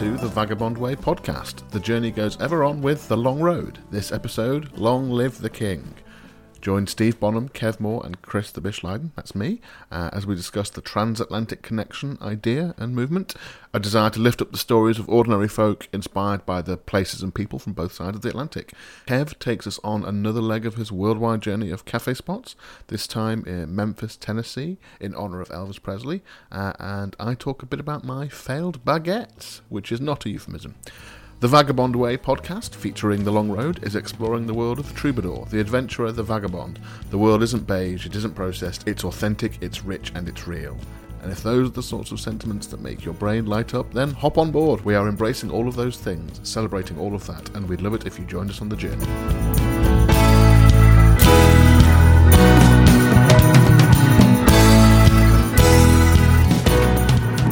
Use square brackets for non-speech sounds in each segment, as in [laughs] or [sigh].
to the Vagabond Way podcast. The journey goes ever on with The Long Road. This episode, Long Live the King. Join Steve Bonham, Kev Moore, and Chris the Bish Lydon, that's me, uh, as we discuss the transatlantic connection idea and movement, a desire to lift up the stories of ordinary folk inspired by the places and people from both sides of the Atlantic. Kev takes us on another leg of his worldwide journey of cafe spots, this time in Memphis, Tennessee, in honour of Elvis Presley, uh, and I talk a bit about my failed baguettes, which is not a euphemism. The Vagabond Way podcast, featuring The Long Road, is exploring the world of the troubadour, the adventurer, the vagabond. The world isn't beige, it isn't processed, it's authentic, it's rich, and it's real. And if those are the sorts of sentiments that make your brain light up, then hop on board. We are embracing all of those things, celebrating all of that, and we'd love it if you joined us on the journey.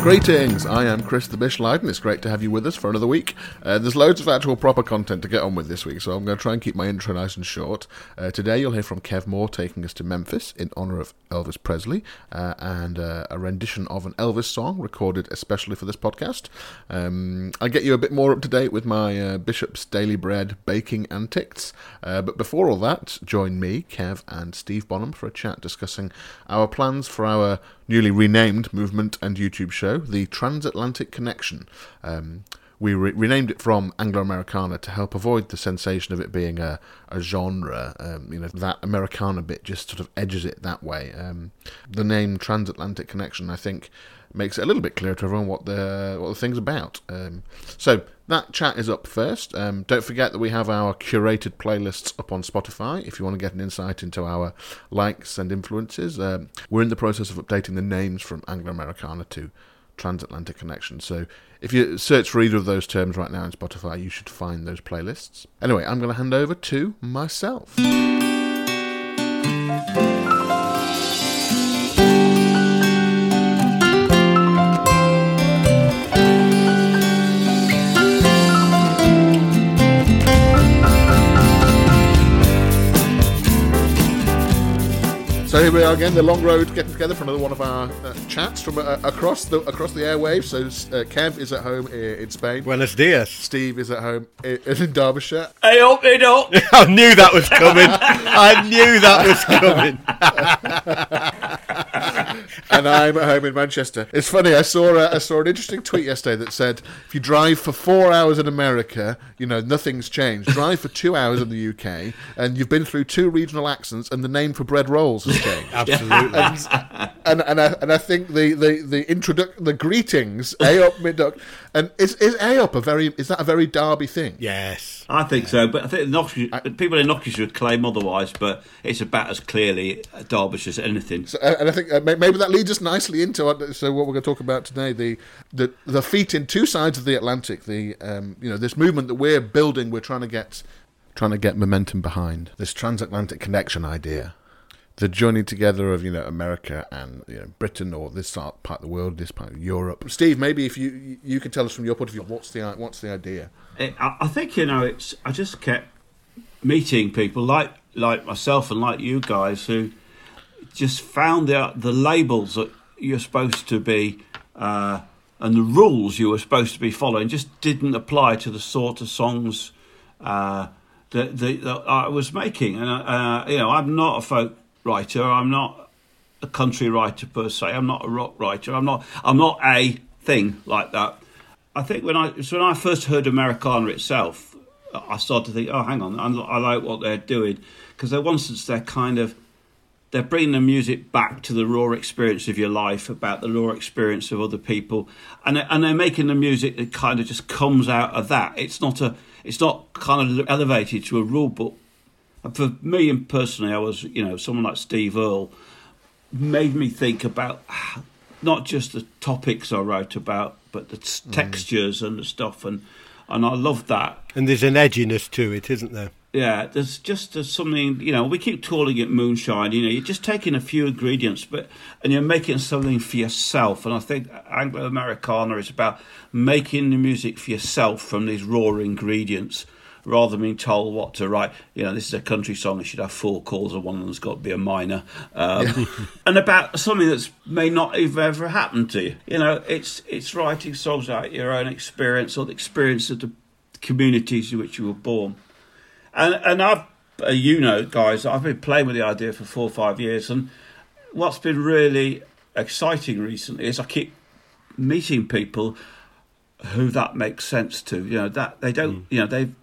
Greetings, I am Chris the Bish and It's great to have you with us for another week. Uh, there's loads of actual proper content to get on with this week, so I'm going to try and keep my intro nice and short. Uh, today you'll hear from Kev Moore taking us to Memphis in honour of Elvis Presley uh, and uh, a rendition of an Elvis song recorded especially for this podcast. Um, I'll get you a bit more up to date with my uh, Bishop's Daily Bread baking antics, uh, but before all that, join me, Kev, and Steve Bonham for a chat discussing our plans for our newly renamed movement and YouTube show, The Transatlantic Connection. Um, we re- renamed it from Anglo Americana to help avoid the sensation of it being a, a genre. Um, you know, that Americana bit just sort of edges it that way. Um, the name Transatlantic Connection, I think, makes it a little bit clearer to everyone what the what the thing's about. Um, so that chat is up first. Um, don't forget that we have our curated playlists up on Spotify if you want to get an insight into our likes and influences. Um, we're in the process of updating the names from Anglo Americana to Transatlantic Connection. So if you search for either of those terms right now in Spotify, you should find those playlists. Anyway, I'm going to hand over to myself. Here we are again, the long road, getting together for another one of our uh, chats from uh, across the across the airwaves. So uh, Kev is at home in Spain. Buenos dias. Steve is at home in, [laughs] in Derbyshire. Hey up, hey up. I knew that was coming. I knew that was coming. [laughs] and I'm at home in Manchester. It's funny. I saw a, I saw an interesting tweet yesterday that said if you drive for four hours in America, you know nothing's changed. Drive for two hours in the UK, and you've been through two regional accents, and the name for bread rolls has changed. [laughs] Absolutely. and, and and I, and I think the the the introduc- the greetings a up mid and is is a up a very is that a very Derby thing? yes. I think so, but I think Knox- people in Knockers would claim otherwise, but it's about as clearly Derbyshire as anything. So, and I think uh, maybe that leads us nicely into uh, so what we're going to talk about today the the the feet in two sides of the Atlantic. The um, you know this movement that we're building, we're trying to get trying to get momentum behind this transatlantic connection idea. The joining together of you know America and you know Britain or this part of the world, this part of Europe. Steve, maybe if you you could tell us from your point of view, what's the what's the idea? I, I think you know it's. I just kept meeting people like like myself and like you guys who just found out the labels that you're supposed to be uh, and the rules you were supposed to be following just didn't apply to the sort of songs uh, that, that, that I was making. And uh, you know, I'm not a folk writer. I'm not a country writer per se. I'm not a rock writer. I'm not. I'm not a thing like that. I think when I so when I first heard Americana itself, I started to think, oh, hang on, I, like what they're doing because they're once they're kind of they're bringing the music back to the raw experience of your life, about the raw experience of other people, and they're, and they're making the music that kind of just comes out of that. It's not a, it's not kind of elevated to a rule book. And for me and personally, I was, you know, someone like Steve Earle made me think about not just the topics I wrote about, but the t- mm. textures and the stuff, and and I love that. And there's an edginess to it, isn't there? Yeah, there's just there's something you know. We keep calling it moonshine. You know, you're just taking a few ingredients, but and you're making something for yourself. And I think Anglo Americana is about making the music for yourself from these raw ingredients, rather than being told what to write. You know, this is a country song; it should have four chords, and one of them's got to be a minor, um, [laughs] and about something that's may not have ever happened to you. You know, it's it's writing songs about your own experience or the experience of the communities in which you were born, and and I've uh, you know, guys, I've been playing with the idea for four or five years, and what's been really exciting recently is I keep meeting people who that makes sense to. You know that they don't. Mm. You know they've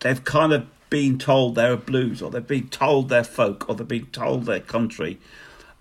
they've kind of been told they're a blues, or they've been told they're folk, or they've been told they're country,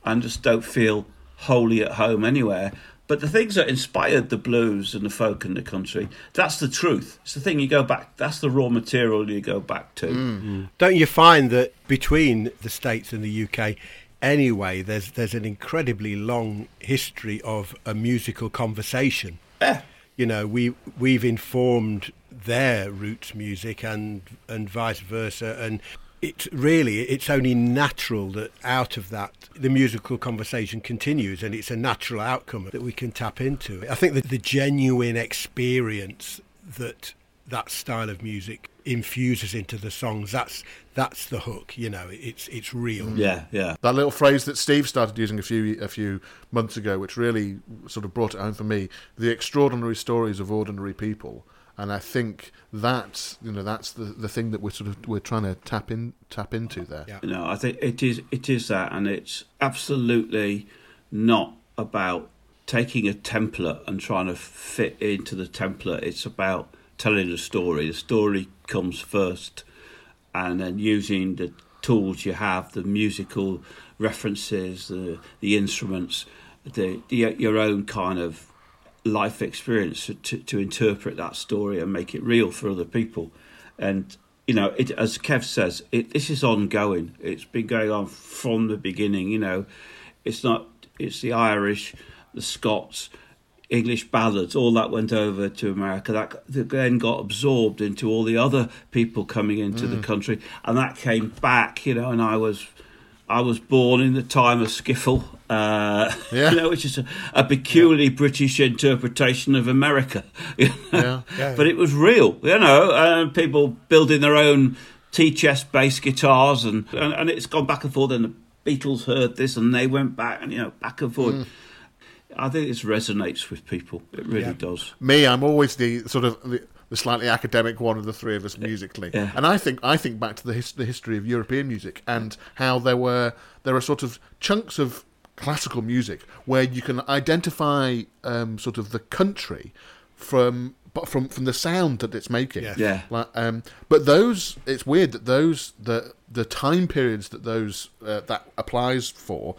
and just don't feel wholly at home anywhere. But the things that inspired the blues and the folk and the country, that's the truth. It's the thing you go back, that's the raw material you go back to. Mm-hmm. Don't you find that between the States and the UK, anyway, there's, there's an incredibly long history of a musical conversation? Yeah. You know, we, we've informed their roots music and, and vice versa. And it's really it's only natural that out of that the musical conversation continues and it's a natural outcome that we can tap into. I think that the genuine experience that that style of music infuses into the songs that's that's the hook you know it's it's real. Yeah yeah. That little phrase that steve started using a few a few months ago which really sort of brought it home for me the extraordinary stories of ordinary people and I think that's you know that's the, the thing that we're sort of we're trying to tap in tap into there. Yeah. No, I think it is it is that, and it's absolutely not about taking a template and trying to fit into the template. It's about telling a story. The story comes first, and then using the tools you have, the musical references, the the instruments, the, the your own kind of life experience to, to interpret that story and make it real for other people. And you know, it, as Kev says, it, this is ongoing. It's been going on from the beginning. You know, it's not. It's the Irish, the Scots, English ballads, all that went over to America. That, that then got absorbed into all the other people coming into mm. the country, and that came back. You know, and I was I was born in the time of skiffle, uh, [laughs] yeah. you [laughs] know, which is a, a peculiarly yeah. British interpretation of America. [laughs] You know? yeah. yeah. But it was real, you know, and people building their own tea chest bass guitars, and, and, and it's gone back and forth. And the Beatles heard this, and they went back, and you know, back and forth. Mm. I think this resonates with people. It really does. Me, I'm always the sort of the, the slightly academic one of the three of us musically. Yeah. And I think I think back to the, his, the history of European music and how there were there are sort of chunks of classical music where you can identify um, sort of the country from but from from the sound that it's making. Yeah. yeah. Like, um, but those, it's weird that those the the time periods that those uh, that applies for,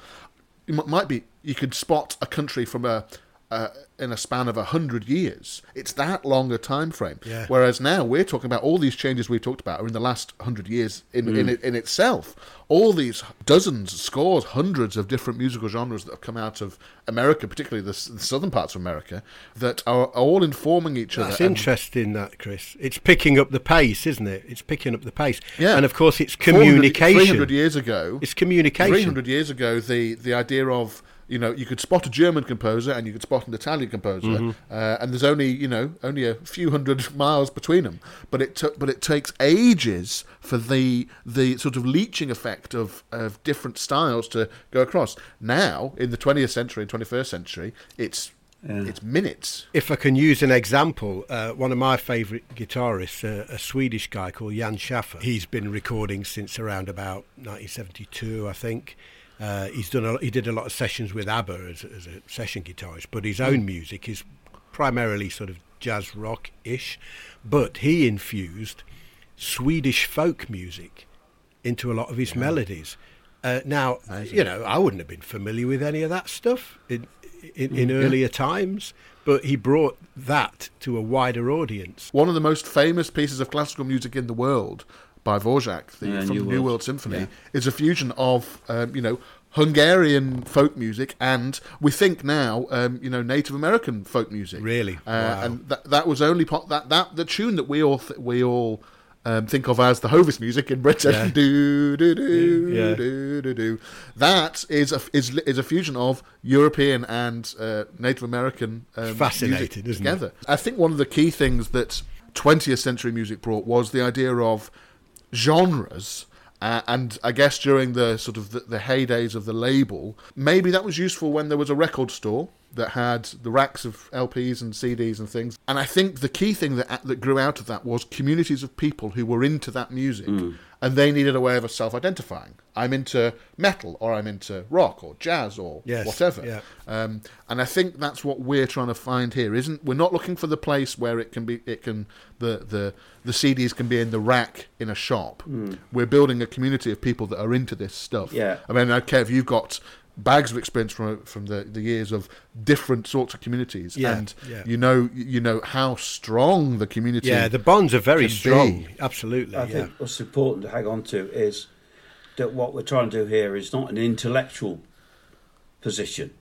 might be you could spot a country from a uh, in a span of a hundred years. It's that long a time frame. Yeah. Whereas now we're talking about all these changes we've talked about are in the last hundred years in, mm. in in itself. All these dozens, scores, hundreds of different musical genres that have come out of America, particularly the, the southern parts of America, that are, are all informing each That's other. That's interesting, that Chris. It's picking up the pace, isn't it? It's picking up the pace. Yeah. And of course, it's communication. 300 years ago. It's communication. 300 years ago, the the idea of you know, you could spot a German composer and you could spot an Italian composer, mm-hmm. uh, and there's only you know only a few hundred [laughs] miles between them. But it t- but it takes ages for the the sort of leeching effect of of different styles to go across. Now in the 20th century and 21st century, it's yeah. It's minutes. If I can use an example, uh, one of my favourite guitarists, uh, a Swedish guy called Jan Schaffer, he's been recording since around about 1972, I think. Uh, he's done a, he did a lot of sessions with ABBA as, as a session guitarist, but his own hmm. music is primarily sort of jazz rock ish. But he infused Swedish folk music into a lot of his yeah. melodies. Uh, now, Amazing. you know, I wouldn't have been familiar with any of that stuff in in, in mm, earlier yeah. times, but he brought that to a wider audience. One of the most famous pieces of classical music in the world by Dvorak, the, yeah, from New, New World, World Symphony, yeah. is a fusion of um, you know Hungarian folk music and we think now um, you know Native American folk music. Really, uh, wow. and that that was only part that that the tune that we all th- we all. Um, think of as the Hovis music in Britain. Yeah. [laughs] do do do yeah. do do do. That is a is is a fusion of European and uh, Native American um, fascinating, together. It? I think one of the key things that 20th century music brought was the idea of genres. Uh, and I guess during the sort of the, the heydays of the label, maybe that was useful when there was a record store that had the racks of LPs and CDs and things. And I think the key thing that that grew out of that was communities of people who were into that music, Mm. and they needed a way of self-identifying. I'm into metal, or I'm into rock, or jazz, or Yes, whatever. yeah. Um, and I think that's what we're trying to find here. Isn't we're not looking for the place where it can be, it can the the the CDs can be in the rack in a shop. We're building a community of people that are into this stuff. Yeah. I mean, uh, Kev, you've got bags of experience from from the, the years of different sorts of communities, Yeah, and yeah. you know you know how strong the community. Yeah, the bonds are very strong. be. Absolutely. I yeah. think what's important to hang on to is that what we're trying to do here is not an intellectual position.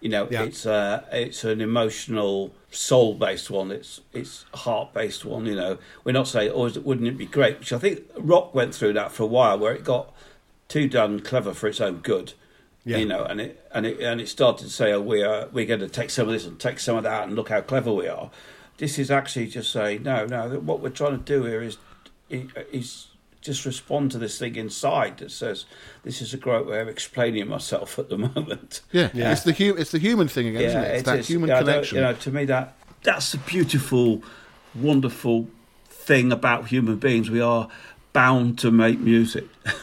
You know, Yeah. it's uh, it's an emotional, soul-based one. It's it's heart-based one. You know, we're not saying, "Oh, wouldn't it be great?" Which I think rock went through that for a while, where it got too done clever for its own good. Yeah. You know, and it and it and it started to say, "Oh, we are we're going to take some of this and take some of that, and look how clever we are." This is actually just saying, "No, no. What we're trying to do here is is just respond to this thing inside that says this is a great way of explaining myself at the [laughs] moment. yeah, Yeah. It's the hu- it's the human thing again, isn't it? It's it that is. human Yeah, connection. You know, to me that that's a beautiful, wonderful thing about human beings. We are bound to make music. [laughs]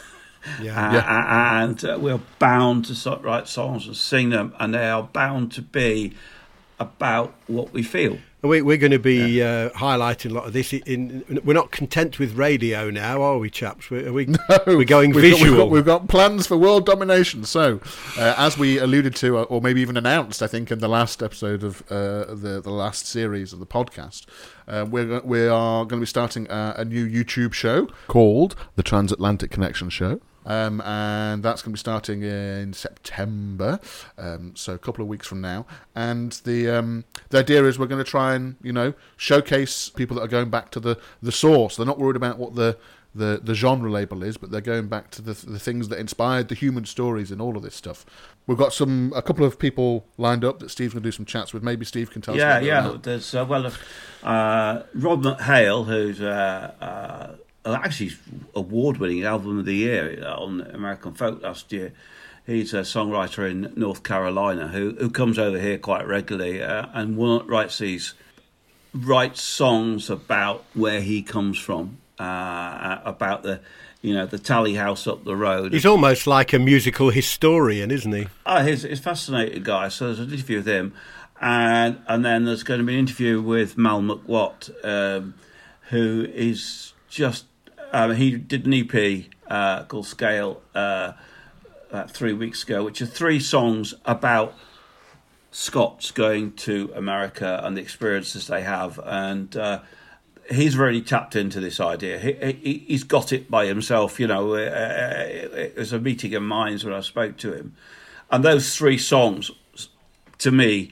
Yeah. Uh, and uh, we're bound to so- write songs and sing them, and they are bound to be about what we feel. We, we're going to be uh, highlighting a lot of this. In, in we're not content with radio now, are we, chaps? We're, are we, [laughs] we're going we've got- visual. we've, got, we've got plans for world domination. So, uh, as we alluded to, uh, or maybe even announced, I think in the last episode of uh, the the last series of the podcast, uh, we're we are going to be starting a, a new YouTube show called the Transatlantic Connection Show. Um, and that's going to be starting in September, um, so a couple of weeks from now. And the um, the idea is we're going to try and you know showcase people that are going back to the, the source. They're not worried about what the the, the genre label is, but they're going back to the the things that inspired the human stories and all of this stuff. We've got some a couple of people lined up that Steve's going to do some chats with. Maybe Steve can tell us. yeah, yeah. There's uh, well, uh, Rob McHale, who's uh, uh, actually award-winning album of the year on American Folk last year. He's a songwriter in North Carolina who who comes over here quite regularly uh, and writes these writes songs about where he comes from, uh, about the you know the tally house up the road. He's almost like a musical historian, isn't he? Oh, he's, he's a fascinating guy. So there's an interview with him, and and then there's going to be an interview with Mal McWatt, um, who is just um, he did an EP uh, called Scale uh, about three weeks ago, which are three songs about Scots going to America and the experiences they have, and uh, he's really tapped into this idea. He, he, he's got it by himself. You know, uh, it was a meeting of minds when I spoke to him, and those three songs, to me,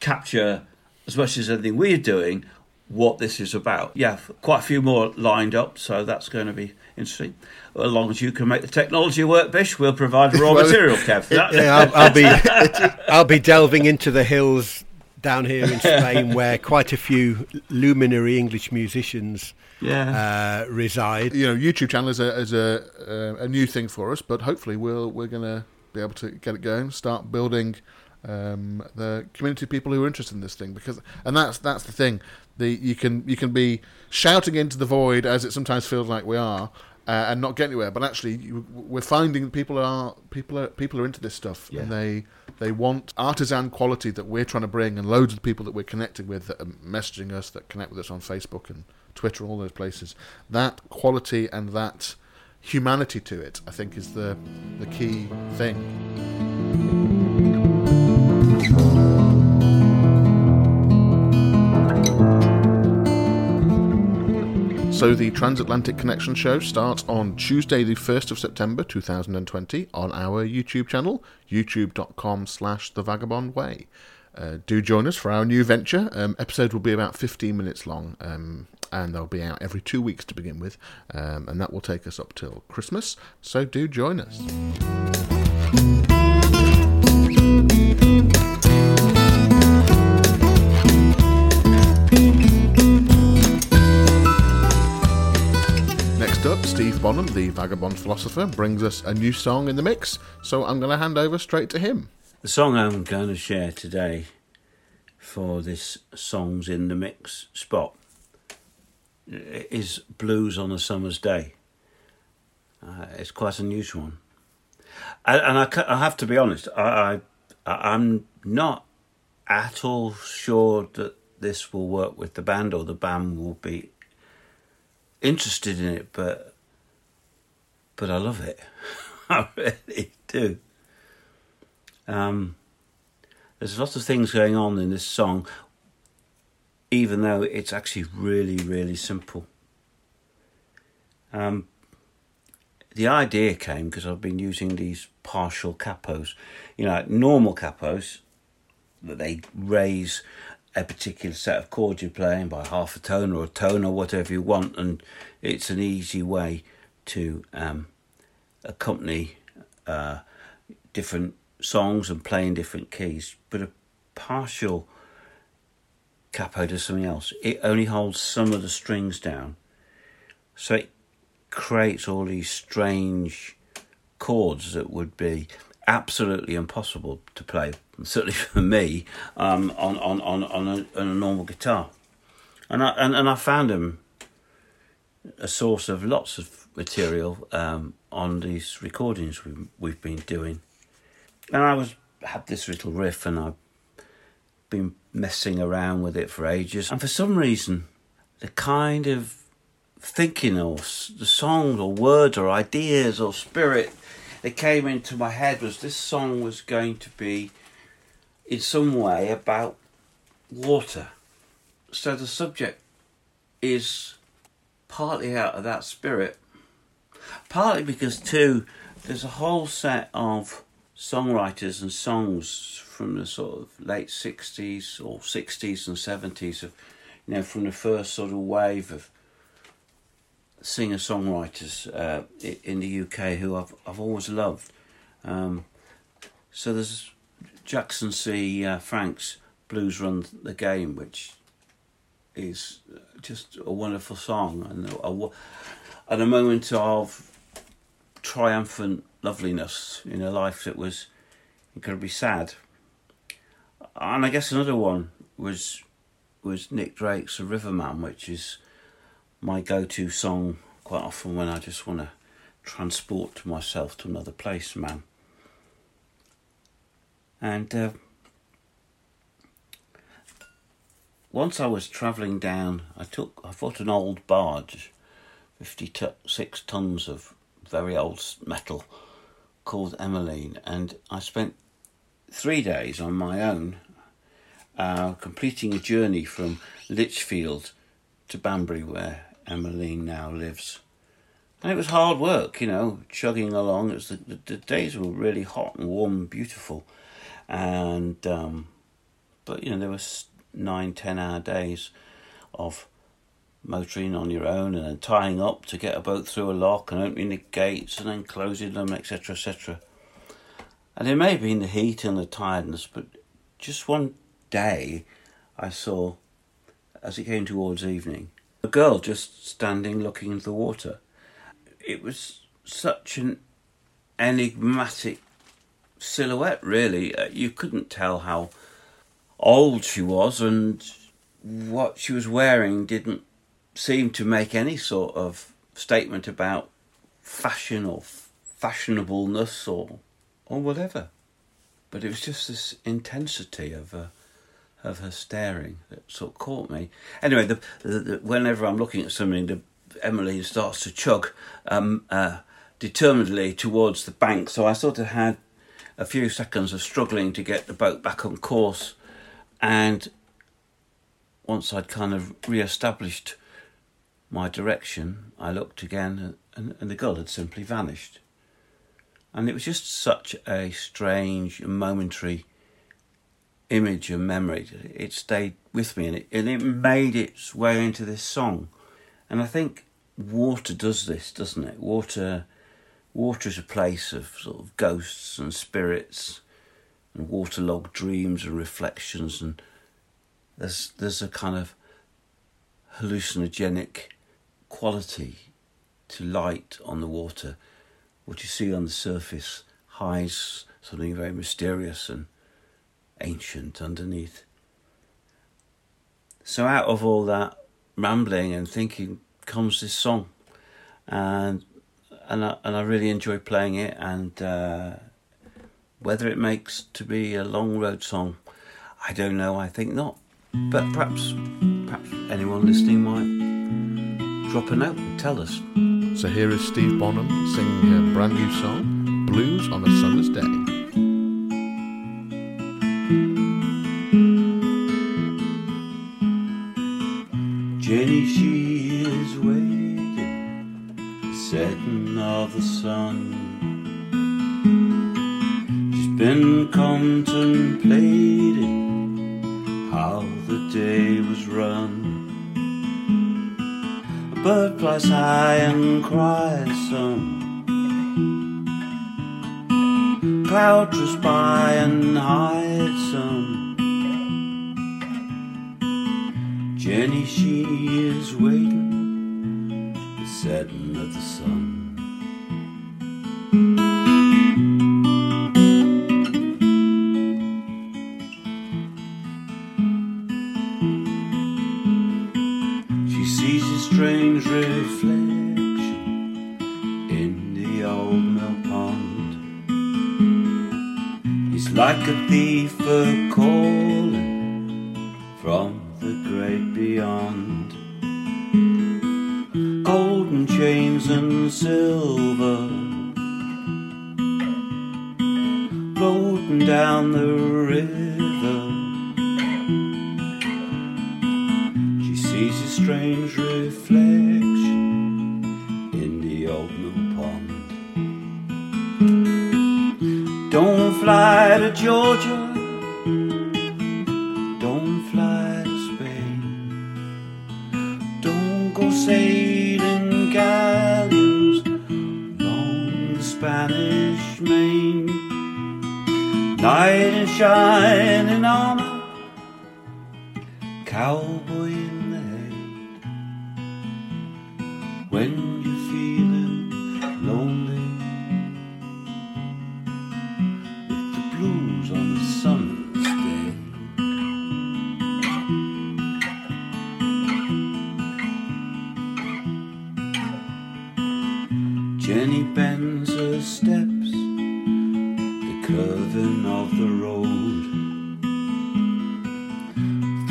capture as much as anything we're doing what this is about. Yeah, quite a few more lined up, so that's going to be interesting. As long as you can make the technology work, Bish, we'll provide raw [laughs] Well, material, Kev. [laughs] That- Yeah, I'll, I'll be [laughs] I'll be delving into the hills down here in Spain, where quite a few luminary English musicians yeah. uh, reside. you know, YouTube channel is a is a uh, a new thing for us, but hopefully we'll we're gonna be able to get it going, start building um, the community of people who are interested in this thing because and that's that's the thing. The you can you can be shouting into the void as it sometimes feels like we are. Uh, and not get anywhere, but actually, you, we're finding people are people are people are into this stuff, and they they want artisan quality that we're trying to bring, and loads of people that we're connecting with that are messaging us, that connect with us on Facebook and Twitter, all those places. That quality and that humanity to it, I think, is the the key thing. So the Transatlantic Connection show starts on Tuesday the 1st of September 2020 on our YouTube channel, youtube.com slash the vagabond way. Uh, do join us for our new venture. Um, episode will be about 15 minutes long um, and they'll be out every two weeks to begin with um, and that will take us up till Christmas. So do join us. Bonham, the vagabond philosopher, brings us a new song in the mix, so I'm going to hand over straight to him. The song I'm going to share today for this Songs in the Mix spot is Blues on a Summer's Day. Uh, it's quite a unusual one. And, and I, I, have to be honest, I, I, I'm not at all sure that this will work with the band or the band will be interested in it, but but I love it. [laughs] I really do. Um, there's lots of things going on in this song, even though it's actually really, really simple. Um, the idea came because I've been using these partial capos. You know, normal capos that they raise a particular set of chords you're playing by half a tone or a tone or whatever you want, and it's an easy way to um, accompany uh, different songs and play in different keys. But a partial capo does something else. It only holds some of the strings down, so it creates all these strange chords that would be absolutely impossible to play, [laughs] certainly for me, um, on on on on a, on a, normal guitar. And I and, and I found them a source of lots of material um, on these recordings we we've been doing. And I was had this little riff, and I've been messing around with it for ages. And for some reason, the kind of thinking or the songs or words or ideas or spirit that came into my head was this song was going to be in some way about water. So the subject is partly out of that spirit, partly because, too, there's a whole set of songwriters and songs from the sort of late 60s or 60s and 70s of you know from the first sort of wave of singer songwriters uh, in the UK who I've I've always loved. Um, so there's Jackson C. Uh, Franks Blues Run the Game, which is just a wonderful song and a, a, and a moment of triumphant loveliness in a life that was incredibly sad. And I guess another one was was Nick Drake's "The Riverman," which is my go-to song quite often when I just want to transport myself to another place, man. And uh, once I was travelling down, I took I bought an old barge, fifty six tons of very old metal, called Emmeline, and I spent three days on my own, uh, completing a journey from Lichfield to Banbury, where Emmeline now lives. And it was hard work, you know, chugging along. It the, the, the days were really hot and warm and beautiful, and um, but you know there was nine, ten hour days of motoring on your own and then tying up to get a boat through a lock and opening the gates and then closing them, etc., etc. And it may have been the heat and the tiredness, but just one day I saw, as it came towards evening, a girl just standing looking into the water. It was such an enigmatic silhouette, really. Uh, you couldn't tell how old she was, and what she was wearing didn't seem to make any sort of statement about fashion or fashionableness or or whatever. But it was just this intensity of uh, of her staring that sort of caught me. Anyway, the, the, the, whenever I'm looking at something, the, Emmeline starts to chug um, uh, determinedly towards the bank. So I sort of had a few seconds of struggling to get the boat back on course, and once I'd kind of re-established my direction, I looked again, and, and the girl had simply vanished. And it was just such a strange, momentary image and memory. It stayed with me and it, and it made its way into this song. And I think water does this, doesn't it? Water, water is a place of sort of ghosts and spirits and waterlogged dreams and reflections, and there's there's a kind of hallucinogenic quality to light on the water, what you see on the surface hides something very mysterious and ancient underneath. So, out of all that rambling and thinking comes this song, and and I, and I really enjoy playing it. And uh, whether it makes to be a long road song, I don't know. I think not, but perhaps perhaps anyone listening might drop a note and tell us. So here is Steve Bonham singing a brand new song, Blues on a Summer's Day. Jenny, she is waiting, the setting of the sun. She's been contemplating how the day was run. Bird flies high and cries some. Cloud drifts by and hides some. Jenny, she is waiting and silver floating down the river. She sees a strange reflection in the old mill pond. Don't fly to Georgia. Knight in shining armor,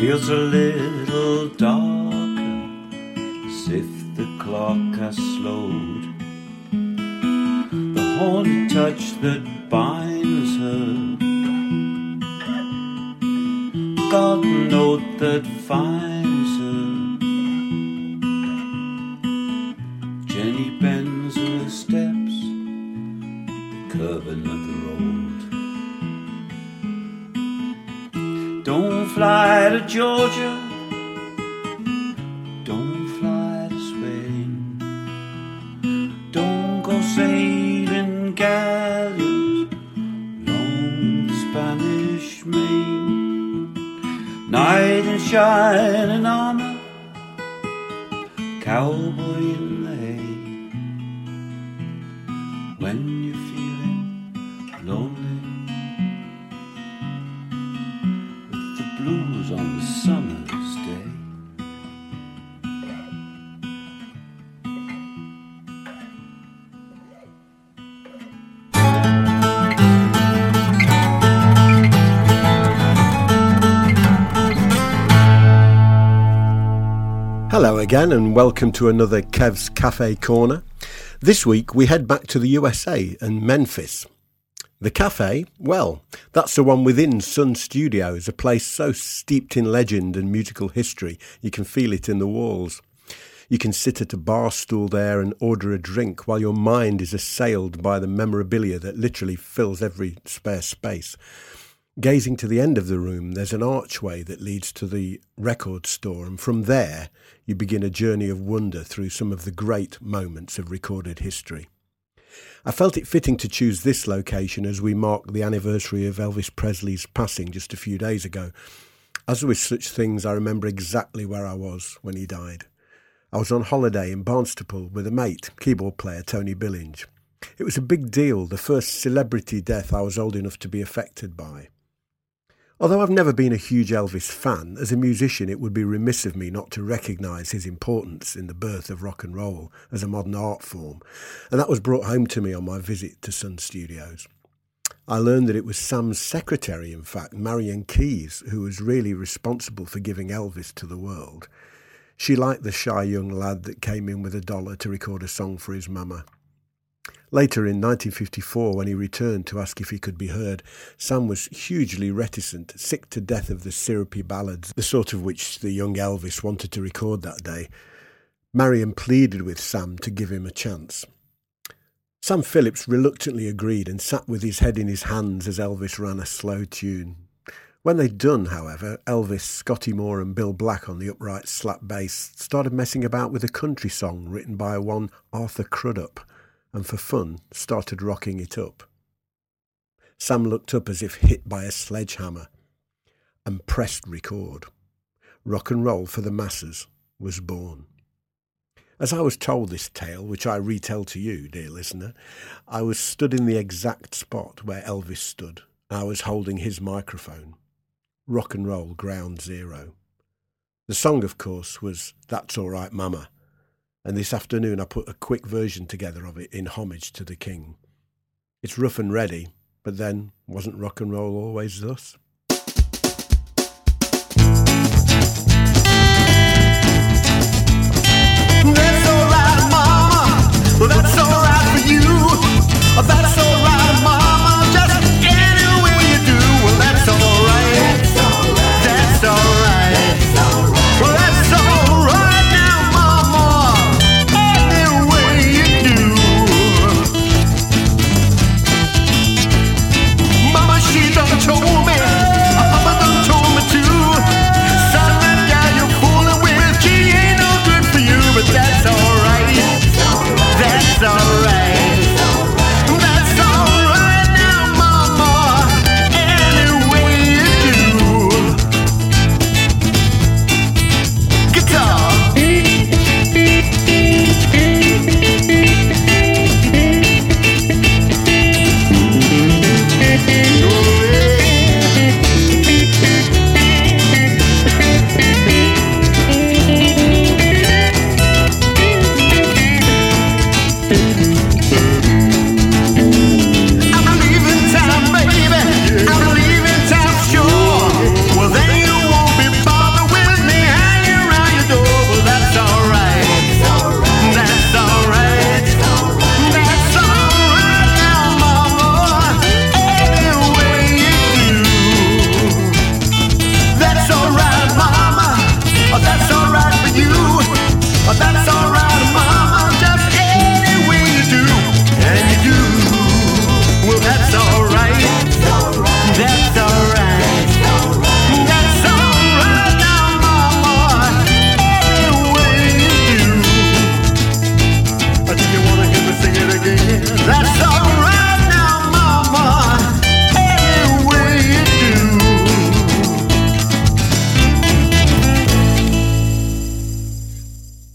feels a little darker as if the clock has slowed. The horny touch that binds her, garden note that finds again, and welcome to another Kev's Cafe Corner. This week we head back to the USA and Memphis. The cafe, well, that's the one within Sun Studios, a place so steeped in legend and musical history you can feel it in the walls. You can sit at a bar stool there and order a drink while your mind is assailed by the memorabilia that literally fills every spare space. Gazing to the end of the room, there's an archway that leads to the record store, and from there you begin a journey of wonder through some of the great moments of recorded history. I felt it fitting to choose this location as we mark the anniversary of Elvis Presley's passing just a few days ago. As with such things, I remember exactly where I was when he died. I was on holiday in Barnstaple with a mate, keyboard player Tony Billinge. It was a big deal, the first celebrity death I was old enough to be affected by. Although I've never been a huge Elvis fan, as a musician it would be remiss of me not to recognise his importance in the birth of rock and roll as a modern art form, and that was brought home to me on my visit to Sun Studios. I learned that it was Sam's secretary, in fact, Marion Keisker, who was really responsible for giving Elvis to the world. She liked the shy young lad that came in with a dollar to record a song for his mama. Later in 1954, when he returned to ask if he could be heard, Sam was hugely reticent, sick to death of the syrupy ballads, the sort of which the young Elvis wanted to record that day. Marion pleaded with Sam to give him a chance. Sam Phillips reluctantly agreed and sat with his head in his hands as Elvis ran a slow tune. When they'd done, however, Elvis, Scotty Moore, and Bill Black on the upright slap bass started messing about with a country song written by one Arthur Crudup, and for fun started rocking it up. Sam looked up as if hit by a sledgehammer and pressed record. Rock and roll for the masses was born. As I was told this tale, which I retell to you, dear listener, I was stood in the exact spot where Elvis stood. I was holding his microphone rock and roll ground zero. The song, of course, was That's All Right Mama, and this afternoon I put a quick version together of it in homage to the King. It's rough and ready, but then wasn't rock and roll always thus? That's alright, mama. That's alright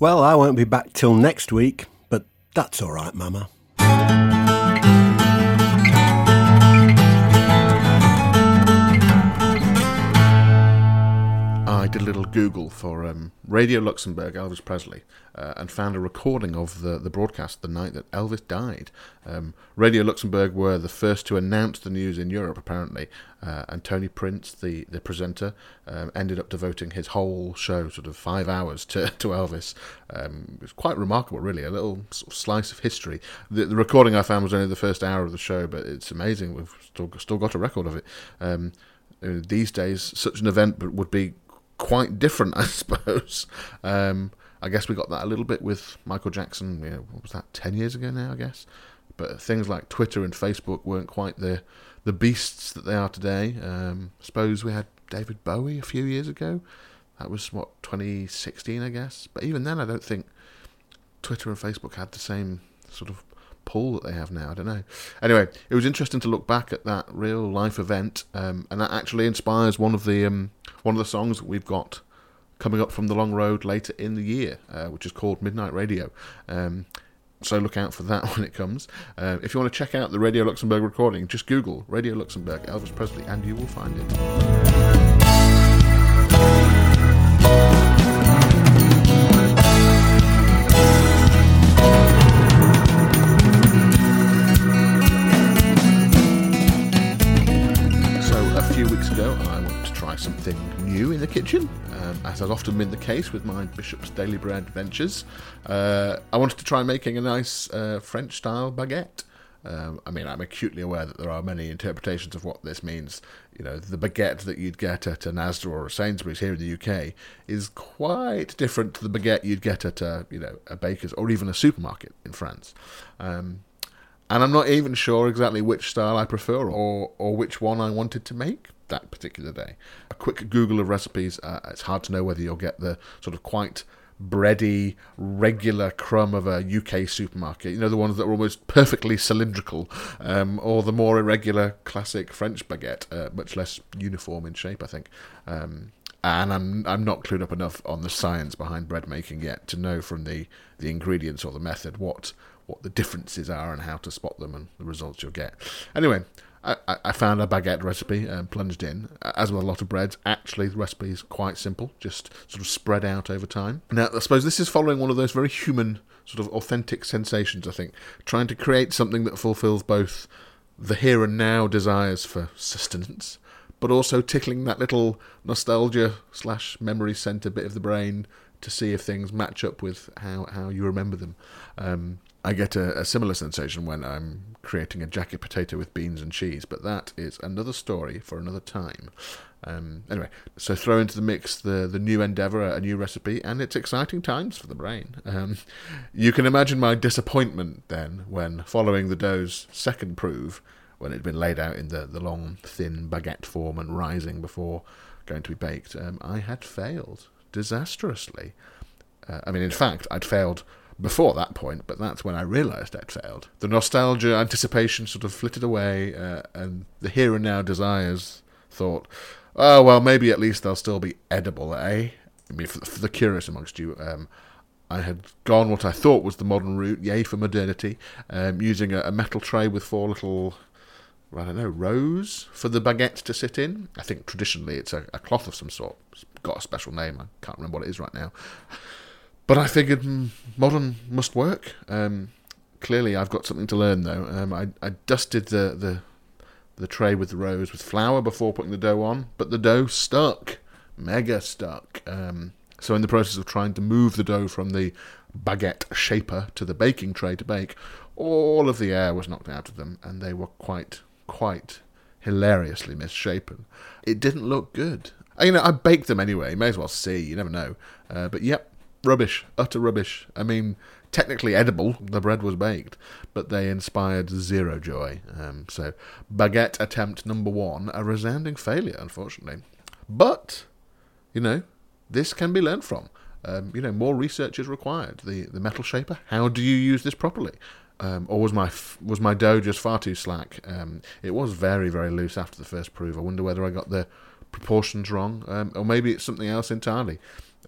Well, I won't be back till next week, but that's all right, Mama. I did a little Google for um, Radio Luxembourg, Elvis Presley, uh, and found a recording of the, the broadcast the night that Elvis died. Um, Radio Luxembourg were the first to announce the news in Europe, apparently, uh, and Tony Prince, the, the presenter, um, ended up devoting his whole show, sort of five hours, to, [laughs] to Elvis. Um, it was quite remarkable, really, a little sort of slice of history. The, the recording I found was only the first hour of the show, but it's amazing. We've still, still got a record of it. Um, uh, these days, such an event would be quite different, [laughs] I suppose. Um, I guess we got that a little bit with Michael Jackson. You know, what was that? Ten years ago now, I guess. But things like Twitter and Facebook weren't quite the the beasts that they are today. Um, I suppose we had David Bowie a few years ago. That was what 2016, I guess. But even then, I don't think Twitter and Facebook had the same sort of pull that they have now. I don't know. Anyway, it was interesting to look back at that real life event, um, and that actually inspires one of the um, one of the songs that we've got coming up from the long road later in the year, uh, which is called Midnight Radio. Um, so look out for that [laughs] when it comes. Uh, if you want to check out the Radio Luxembourg recording, just Google Radio Luxembourg Elvis Presley and you will find it. Something new in the kitchen, um, as has often been the case with my Bishop's Daily Bread ventures. Uh, I wanted to try making a nice uh, French-style baguette. Um, I mean, I'm acutely aware that there are many interpretations of what this means. You know, the baguette that you'd get at an Asda or a Sainsbury's here in the UK is quite different to the baguette you'd get at a, you know, a baker's or even a supermarket in France. Um, and I'm not even sure exactly which style I prefer or, or which one I wanted to make that particular day. A quick Google of recipes, uh, it's hard to know whether you'll get the sort of quite bready, regular crumb of a UK supermarket, you know, the ones that are almost perfectly cylindrical, um, or the more irregular classic French baguette, uh, much less uniform in shape, I think. Um, and I'm I'm not clued up enough on the science behind bread making yet to know from the, the ingredients or the method what what the differences are and how to spot them and the results you'll get. Anyway, I, I- found a baguette recipe and plunged in. As with a lot of breads, actually the recipe is quite simple, just sort of spread out over time. Now, I suppose this is following one of those very human, sort of authentic sensations, I think, trying to create something that fulfills both the here and now desires for sustenance, but also tickling that little nostalgia slash memory centre bit of the brain to see if things match up with how, how you remember them. Um, I get a, a similar sensation when I'm creating a jacket potato with beans and cheese, but that is another story for another time. Um, anyway, so throw into the mix the, the new endeavour, a new recipe, and it's exciting times for the brain. Um, you can imagine my disappointment then when, following the dough's second prove, when it had been laid out in the, the long, thin baguette form and rising before going to be baked, um, I had failed disastrously. Uh, I mean, in fact, I'd failed before that point, but that's when I realised I'd failed. The nostalgia, anticipation sort of flitted away, uh, and the here and now desires thought, oh, well, maybe at least they'll still be edible, eh? I mean, for, for the curious amongst you, um, I had gone what I thought was the modern route, yay for modernity, um, using a, a metal tray with four little I don't know, rows for the baguette to sit in. I think traditionally it's a, a cloth of some sort. It's got a special name. I can't remember what it is right now. But I figured modern must work. Um, clearly, I've got something to learn though. Um, I, I dusted the, the the tray with the rows with flour before putting the dough on, but the dough stuck, mega stuck. Um, so in the process of trying to move the dough from the baguette shaper to the baking tray to bake, all of the air was knocked out of them, and they were quite, quite hilariously misshapen. It didn't look good. You know, I baked them anyway. May as well see. You never know. Uh, but yep, rubbish, utter rubbish. I mean, technically edible. The bread was baked, but they inspired zero joy. Um, so, baguette attempt number one, a resounding failure, unfortunately. But you know, this can be learned from. Um, you know, more research is required. The the metal shaper. How do you use this properly? Um, or was my f- was my dough just far too slack? Um, it was very very loose after the first proof. I wonder whether I got the proportions wrong, um, or maybe it's something else entirely.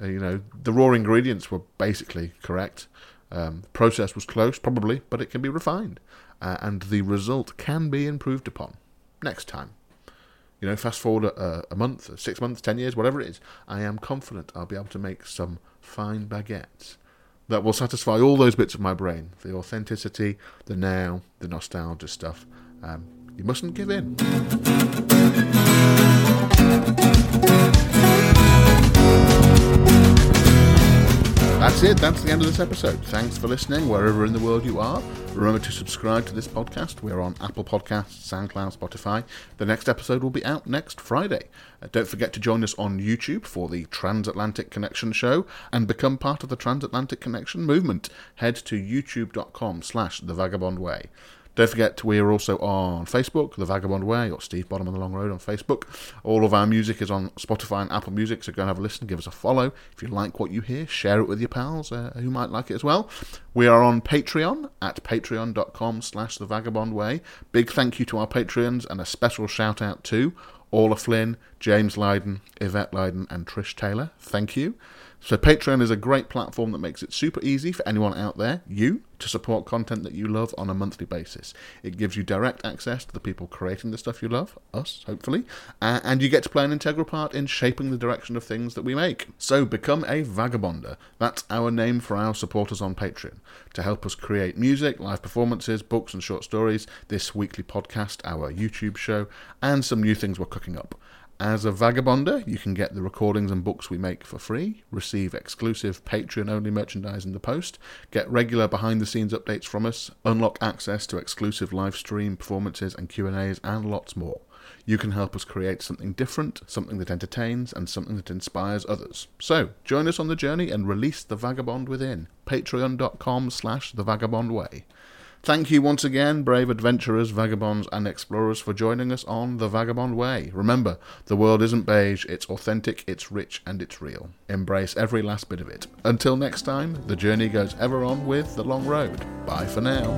Uh, you know, the raw ingredients were basically correct. Um, the process was close, probably, but it can be refined, uh, and the result can be improved upon next time. You know, fast forward a, a month, six months, ten years, whatever it is, I am confident I'll be able to make some fine baguettes that will satisfy all those bits of my brain the authenticity, the now, the nostalgia stuff. Um, you mustn't give in. That's it. That's the end of this episode. Thanks for listening wherever in the world you are. Remember to subscribe to this podcast. We're on Apple Podcasts, SoundCloud, Spotify. The next episode will be out next Friday. Uh, don't forget to join us on YouTube for the Transatlantic Connection show and become part of the Transatlantic Connection movement. Head to youtube.com slash the vagabond way. Don't forget, we are also on Facebook, The Vagabond Way, or Steve Bonham on the Long Road on Facebook. All of our music is on Spotify and Apple Music, so go and have a listen, give us a follow. If you like what you hear, share it with your pals uh, who might like it as well. We are on Patreon at patreon.com slash The Vagabond Way. Big thank you to our Patreons and a special shout out to Orla Flynn, James Lydon, Yvette Lydon, and Trish Taylor. Thank you. So, Patreon is a great platform that makes it super easy for anyone out there, you, to support content that you love on a monthly basis. It gives you direct access to the people creating the stuff you love, us, hopefully, uh, and you get to play an integral part in shaping the direction of things that we make. So, become a vagabonder. That's our name for our supporters on Patreon. To help us create music, live performances, books, and short stories, this weekly podcast, our YouTube show, and some new things we're cooking up. As a vagabonder, you can get the recordings and books we make for free, receive exclusive Patreon only merchandise in the post, get regular behind the scenes updates from us, unlock access to exclusive live stream performances and Q&As and lots more. You can help us create something different, something that entertains and something that inspires others. So, join us on the journey and release the vagabond within. patreon.com slash the vagabond way. Thank you once again, brave adventurers, vagabonds, and explorers, for joining us on The Vagabond Way. Remember, the world isn't beige, it's authentic, it's rich, and it's real. Embrace every last bit of it. Until next time, the journey goes ever on with The Long Road. Bye for now.